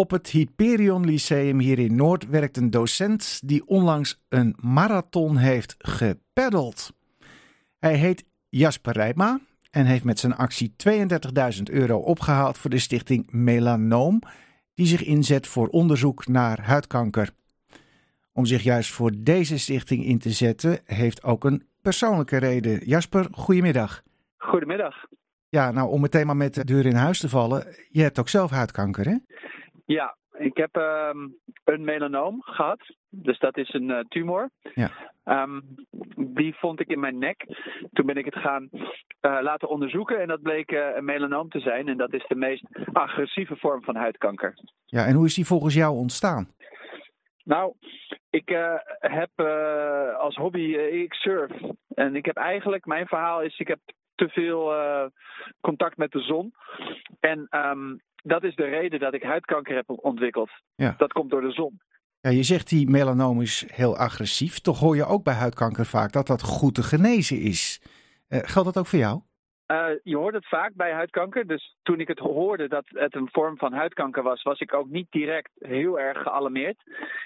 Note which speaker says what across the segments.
Speaker 1: Op het Hyperion Lyceum hier in Noord werkt een docent die onlangs een marathon heeft gepeddeld. Hij heet Jasper Rijma en heeft met zijn actie 32.000 euro opgehaald voor de stichting Melanoom, die zich inzet voor onderzoek naar huidkanker. Om zich juist voor deze stichting in te zetten, heeft ook een persoonlijke reden. Jasper, goedemiddag.
Speaker 2: Goedemiddag.
Speaker 1: Ja, nou om meteen maar met de deur in huis te vallen. Je hebt ook zelf huidkanker, hè?
Speaker 2: Ja, ik heb ehm, een melanoom gehad. Dus dat is een uh, tumor.
Speaker 1: Ja.
Speaker 2: Ehm, die vond ik in mijn nek. Toen ben ik het gaan uh, laten onderzoeken en dat bleek uh, een melanoom te zijn. En dat is de meest agressieve vorm van huidkanker.
Speaker 1: Ja, en hoe is die volgens jou ontstaan?
Speaker 2: Nou, ik uh, heb uh, als hobby, uh, ik surf. En ik heb eigenlijk, mijn verhaal is, ik heb te veel contact met de zon. En um, dat is de reden dat ik huidkanker heb ontwikkeld.
Speaker 1: Ja.
Speaker 2: Dat komt door de zon.
Speaker 1: Ja, je zegt die melanoom is heel agressief. Toch hoor je ook bij huidkanker vaak dat dat goed te genezen is. geldt dat ook voor jou?
Speaker 2: Uh, je hoort het vaak bij huidkanker. Dus toen ik het hoorde dat het een vorm van huidkanker was, was ik ook niet direct heel erg gealarmeerd.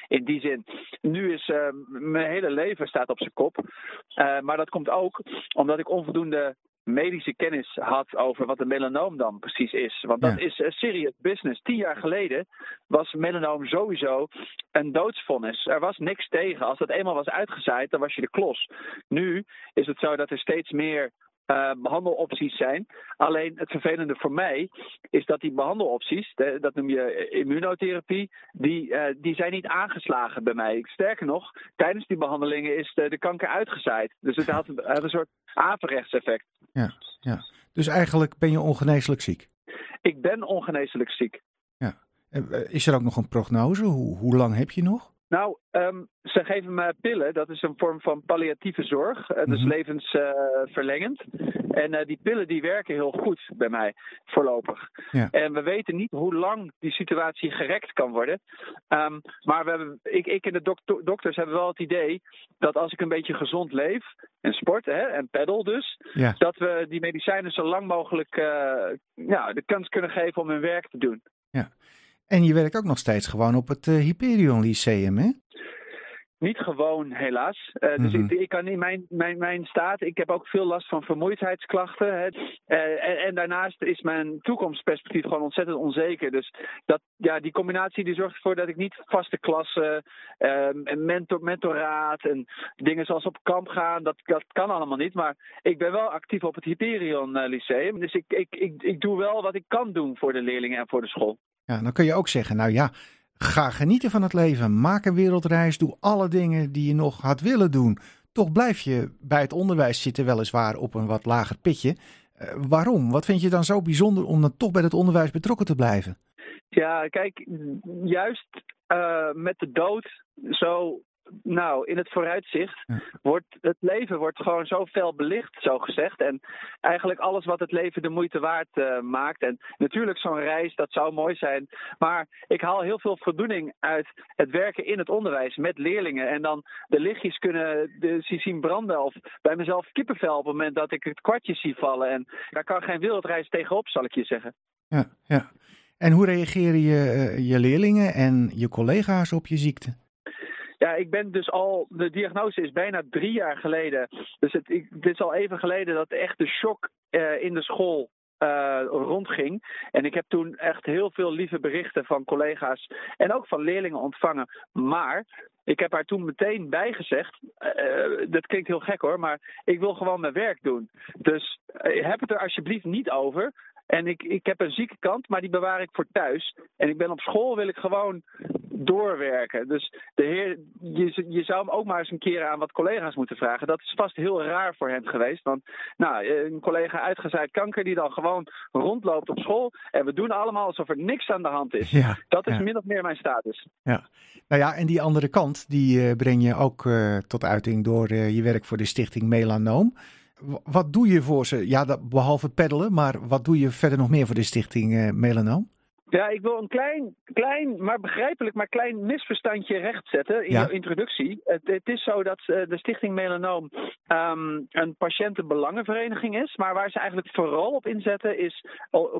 Speaker 2: In die zin, nu is uh, mijn hele leven staat op zijn kop. Maar dat komt ook omdat ik onvoldoende medische kennis had over wat een melanoom dan precies is. Want dat
Speaker 1: Ja.
Speaker 2: is uh, serious business. Tien jaar geleden was melanoom sowieso een doodsvonnis. Er was niks tegen. Als dat eenmaal was uitgezaaid, dan was je de klos. Nu is het zo dat er steeds meer uh, behandelopties zijn. Alleen het vervelende voor mij is dat die behandelopties, de, dat noem je immunotherapie, die, uh, die zijn niet aangeslagen bij mij. Sterker nog, tijdens die behandelingen is de, de kanker uitgezaaid. Dus het had, had een soort averechtseffect.
Speaker 1: Ja, ja. Dus eigenlijk ben je ongeneeslijk ziek.
Speaker 2: Ik ben ongeneeslijk ziek.
Speaker 1: Ja. Is er ook nog een prognose? Hoe, hoe lang heb je nog?
Speaker 2: Nou, um, ze geven me pillen. Dat is een vorm van palliatieve zorg. Uh, dus
Speaker 1: Mhm.
Speaker 2: levensverlengend. En uh, die pillen die werken heel goed bij mij, voorlopig.
Speaker 1: Ja.
Speaker 2: En we weten niet hoe lang die situatie gerekt kan worden. Um, maar we hebben, ik, ik en de dokter, dokters hebben wel het idee dat als ik een beetje gezond leef en sport hè, en peddel dus,
Speaker 1: Ja.
Speaker 2: dat we die medicijnen zo lang mogelijk uh, ja, de kans kunnen geven om hun werk te doen.
Speaker 1: Ja. En je werkt ook nog steeds gewoon op het uh, Hyperion Lyceum, hè?
Speaker 2: Niet gewoon, helaas. Uh, dus
Speaker 1: Mhm.
Speaker 2: ik, ik kan in mijn, mijn, mijn staat, ik heb ook veel last van vermoeidheidsklachten. Hè. Uh, en, en, daarnaast is mijn toekomstperspectief gewoon ontzettend onzeker. Dus dat, ja, die combinatie die zorgt ervoor dat ik niet vaste klassen, uh, mentor, mentoraat en dingen zoals op kamp gaan, dat, dat kan allemaal niet. Maar ik ben wel actief op het Hyperion uh, Lyceum. Dus ik, ik, ik, ik doe wel wat ik kan doen voor de leerlingen en voor de school.
Speaker 1: Ja, dan kun je ook zeggen, nou ja, ga genieten van het leven. Maak een wereldreis, doe alle dingen die je nog had willen doen. Toch blijf je bij het onderwijs zitten, weliswaar op een wat lager pitje. Uh, waarom? Wat vind je dan zo bijzonder om dan toch bij het onderwijs betrokken te blijven?
Speaker 2: Ja, kijk, juist uh, met de dood zo nou, in het vooruitzicht
Speaker 1: ja.
Speaker 2: wordt het leven wordt gewoon zo fel belicht, zo gezegd. En eigenlijk alles wat het leven de moeite waard uh, maakt. En natuurlijk zo'n reis, dat zou mooi zijn. Maar ik haal heel veel voldoening uit het werken in het onderwijs met leerlingen. En dan de lichtjes kunnen de, zien branden. Of bij mezelf kippenvel op het moment dat ik het kwartje zie vallen. En daar kan geen wereldreis tegenop, zal ik je zeggen.
Speaker 1: Ja, ja. En hoe reageren je, uh, je leerlingen en je collega's op je ziekte?
Speaker 2: Ja, ik ben dus al. De diagnose is bijna drie jaar geleden. Dus het, ik, het is al even geleden dat echt de shock uh, in de school uh, rondging. En ik heb toen echt heel veel lieve berichten van collega's en ook van leerlingen ontvangen. Maar ik heb haar toen meteen bijgezegd. Uh, dat klinkt heel gek hoor, maar ik wil gewoon mijn werk doen. Dus heb het er alsjeblieft niet over. En ik, ik heb een zieke kant, maar die bewaar ik voor thuis. En ik ben op school, wil ik gewoon doorwerken. Dus de heer, je, je zou hem ook maar eens een keer aan wat collega's moeten vragen. Dat is vast heel raar voor hem geweest. Want nou, een collega uitgezaaid kanker die dan gewoon rondloopt op school. En we doen allemaal alsof er niks aan de hand is.
Speaker 1: Ja,
Speaker 2: dat is
Speaker 1: ja.
Speaker 2: min of meer mijn status.
Speaker 1: Ja. Nou ja, en die andere kant, die uh, breng je ook uh, tot uiting door uh, je werk voor de stichting Melanoom. Wat doe je voor ze? Ja, dat, behalve peddelen, maar wat doe je verder nog meer voor de stichting Melanoom?
Speaker 2: Ja, ik wil een klein, klein, maar begrijpelijk, maar klein misverstandje rechtzetten in
Speaker 1: Ja.
Speaker 2: jouw introductie. Het, het is zo dat eh, de Stichting Melanoom ehm, een patiëntenbelangenvereniging is, maar waar ze eigenlijk vooral op inzetten is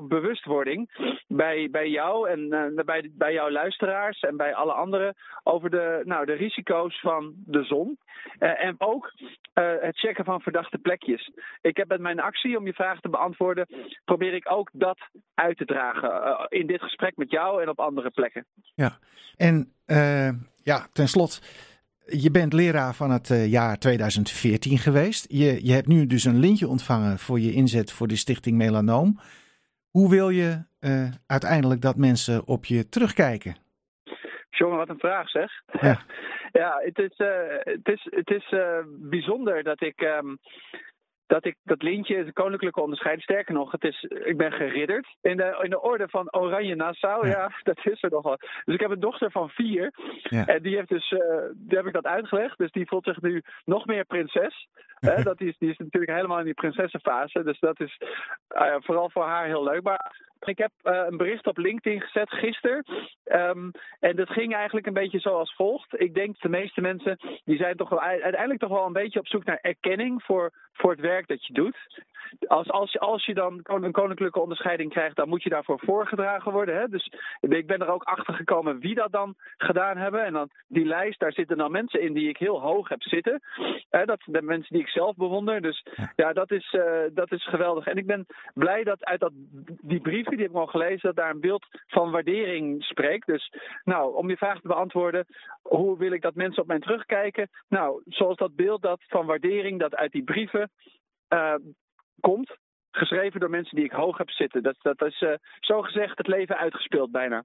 Speaker 2: bewustwording bij, bij jou en eh, bij, bij jouw luisteraars en bij alle anderen over de, nou, de risico's van de zon. Eh, en ook het checken van verdachte plekjes. Ik heb met mijn actie, om je vraag te beantwoorden, probeer ik ook dat uit te dragen. in dit gesprek met jou en op andere plekken.
Speaker 1: En eh, ja, ten slot, je bent leraar van het eh, jaar 2014 geweest. Je, je hebt nu dus een lintje ontvangen voor je inzet voor de Stichting Melanoom. Hoe wil je eh, uiteindelijk dat mensen op je terugkijken?
Speaker 2: Jongen, wat een vraag zeg.
Speaker 1: Ja.
Speaker 2: ja, het is, het is, het is bijzonder dat ik, ehm, dat ik dat lintje, de koninklijke onderscheiding, sterker nog, het is, ik ben geridderd in de, in de orde van Oranje Nassau.
Speaker 1: Ja.
Speaker 2: Ja. dat is er nog wel. Dus ik heb een dochter van vier.
Speaker 1: Ja.
Speaker 2: En die heeft dus, eh, die heb ik dat uitgelegd. Dus die voelt zich nu nog meer prinses. Hè, dat is, die is natuurlijk helemaal in die prinsessenfase. Dus dat is ja, vooral voor haar heel leuk. Maar ik heb eh, een bericht op LinkedIn gezet gisteren. Ehm, en dat ging eigenlijk een beetje zoals volgt. Ik denk de meeste mensen die zijn toch wel uiteindelijk toch wel een beetje op zoek naar erkenning voor, voor het werk dat je doet. Als, als, je, als je dan een koninklijke onderscheiding krijgt, dan moet je daarvoor voorgedragen worden. Hè? Dus ik ben er ook achter gekomen wie dat dan gedaan hebben. En dan die lijst, daar zitten dan mensen in die ik heel hoog heb zitten. Hè, dat zijn de mensen die ik zelf bewonder. Dus ja, dat, is, eh, dat is geweldig. En ik ben blij dat uit dat, die brieven, die heb ik al gelezen, dat daar een beeld van waardering spreekt. Dus nou, om je vraag te beantwoorden, hoe wil ik dat mensen op mij terugkijken? Nou, zoals dat beeld dat van waardering dat uit die brieven eh, komt. Geschreven door mensen die ik hoog heb zitten. Dat, dat is uh, zo gezegd het leven uitgespeeld bijna.